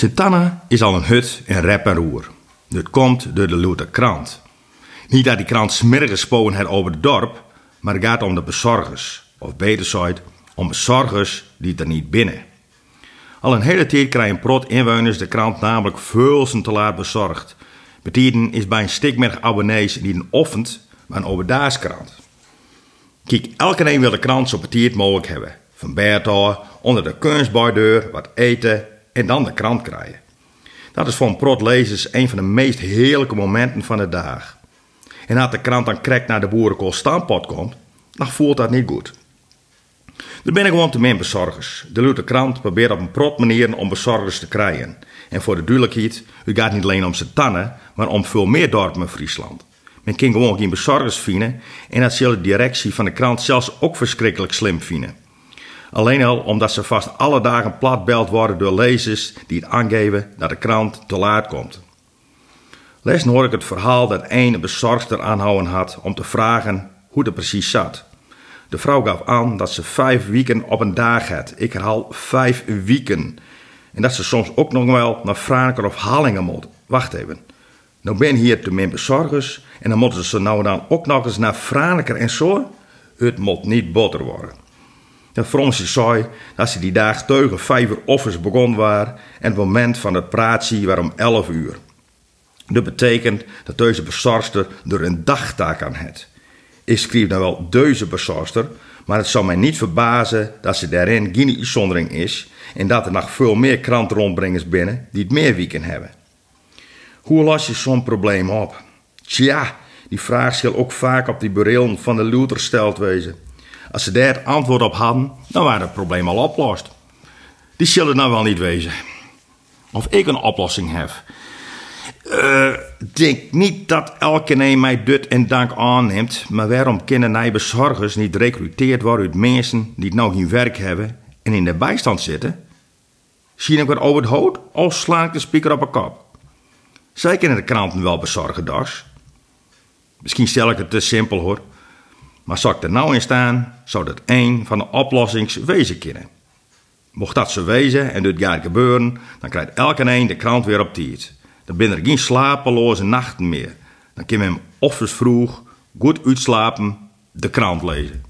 Sint-Anne is al een hut in rep en roer. Dit komt door de Luther krant. Niet dat die krant smerige spogen het over het dorp, maar het gaat om de bezorgers. Of beter gezegd, om bezorgers die er niet binnen. Al een hele tijd krijgen prot inwoners de krant namelijk veel te laat bezorgd. Betiden is bij een stikmerg abonnees die een offend, maar een overdaagskrant. Kijk, elke een wil de krant zo petiert mogelijk hebben. Van Bertha, onder de kunstbardeur, wat eten en dan de krant krijgen. Dat is voor een prot lezers een van de meest heerlijke momenten van de dag. En als de krant dan krek naar de boerenkool stampot komt, dan voelt dat niet goed. Er ben gewoon te min bezorgers. De Luther krant probeert op een prot manier om bezorgers te krijgen. En voor de duidelijkheid, u gaat niet alleen om zijn tannen, maar om veel meer dorpen in Friesland. Men kan gewoon geen bezorgers vinden en dat zal de directie van de krant zelfs ook verschrikkelijk slim vinden. Alleen al omdat ze vast alle dagen platbeld worden door lezers die het aangeven dat de krant te laat komt. Les hoor ik het verhaal dat een bezorgster aanhouden had om te vragen hoe het precies zat. De vrouw gaf aan dat ze vijf weken op een dag had. Ik herhaal vijf weken. En dat ze soms ook nog wel naar Franeker of Hallingen moet. Wacht even. Nou ben hier te min bezorgers en dan moeten ze nou dan ook nog eens naar Franeker en zo. Het moet niet boter worden. Dat Fronsje zei dat ze die dag teugen vijf uur offers begonnen waren en het moment van het praatje was om elf uur. Dat betekent dat deze bezorgster er een dagtaak aan heeft. Ik schreef dan wel deze bezorgster, maar het zou mij niet verbazen dat ze daarin geen uitzondering is en dat er nog veel meer krantrondbrengers binnen die het meer weekend hebben. Hoe los je zo'n probleem op? Tja, die vraag zal ook vaak op die burelen van de Luther gesteld wezen. Als ze daar antwoord op hadden, dan waren het probleem al opgelost. Die zullen nou wel niet wezen. Of ik een oplossing heb. Uh, denk niet dat elke een mij dut en dank aanneemt, maar waarom kunnen wij bezorgers niet recruteerd worden uit mensen die nou geen werk hebben en in de bijstand zitten? Zie ik wat over het hoofd of sla ik de speaker op een kop? Zij kunnen de kranten wel bezorgen, das. Misschien stel ik het te simpel hoor, maar zou ik er nou in staan, zou dat één van de oplossings wezen kunnen. Mocht dat zo wezen en dit gaat gebeuren, dan krijgt elke een de krant weer op tijd. Dan binnen er geen slapeloze nachten meer. Dan kan men offers vroeg, goed uitslapen, de krant lezen.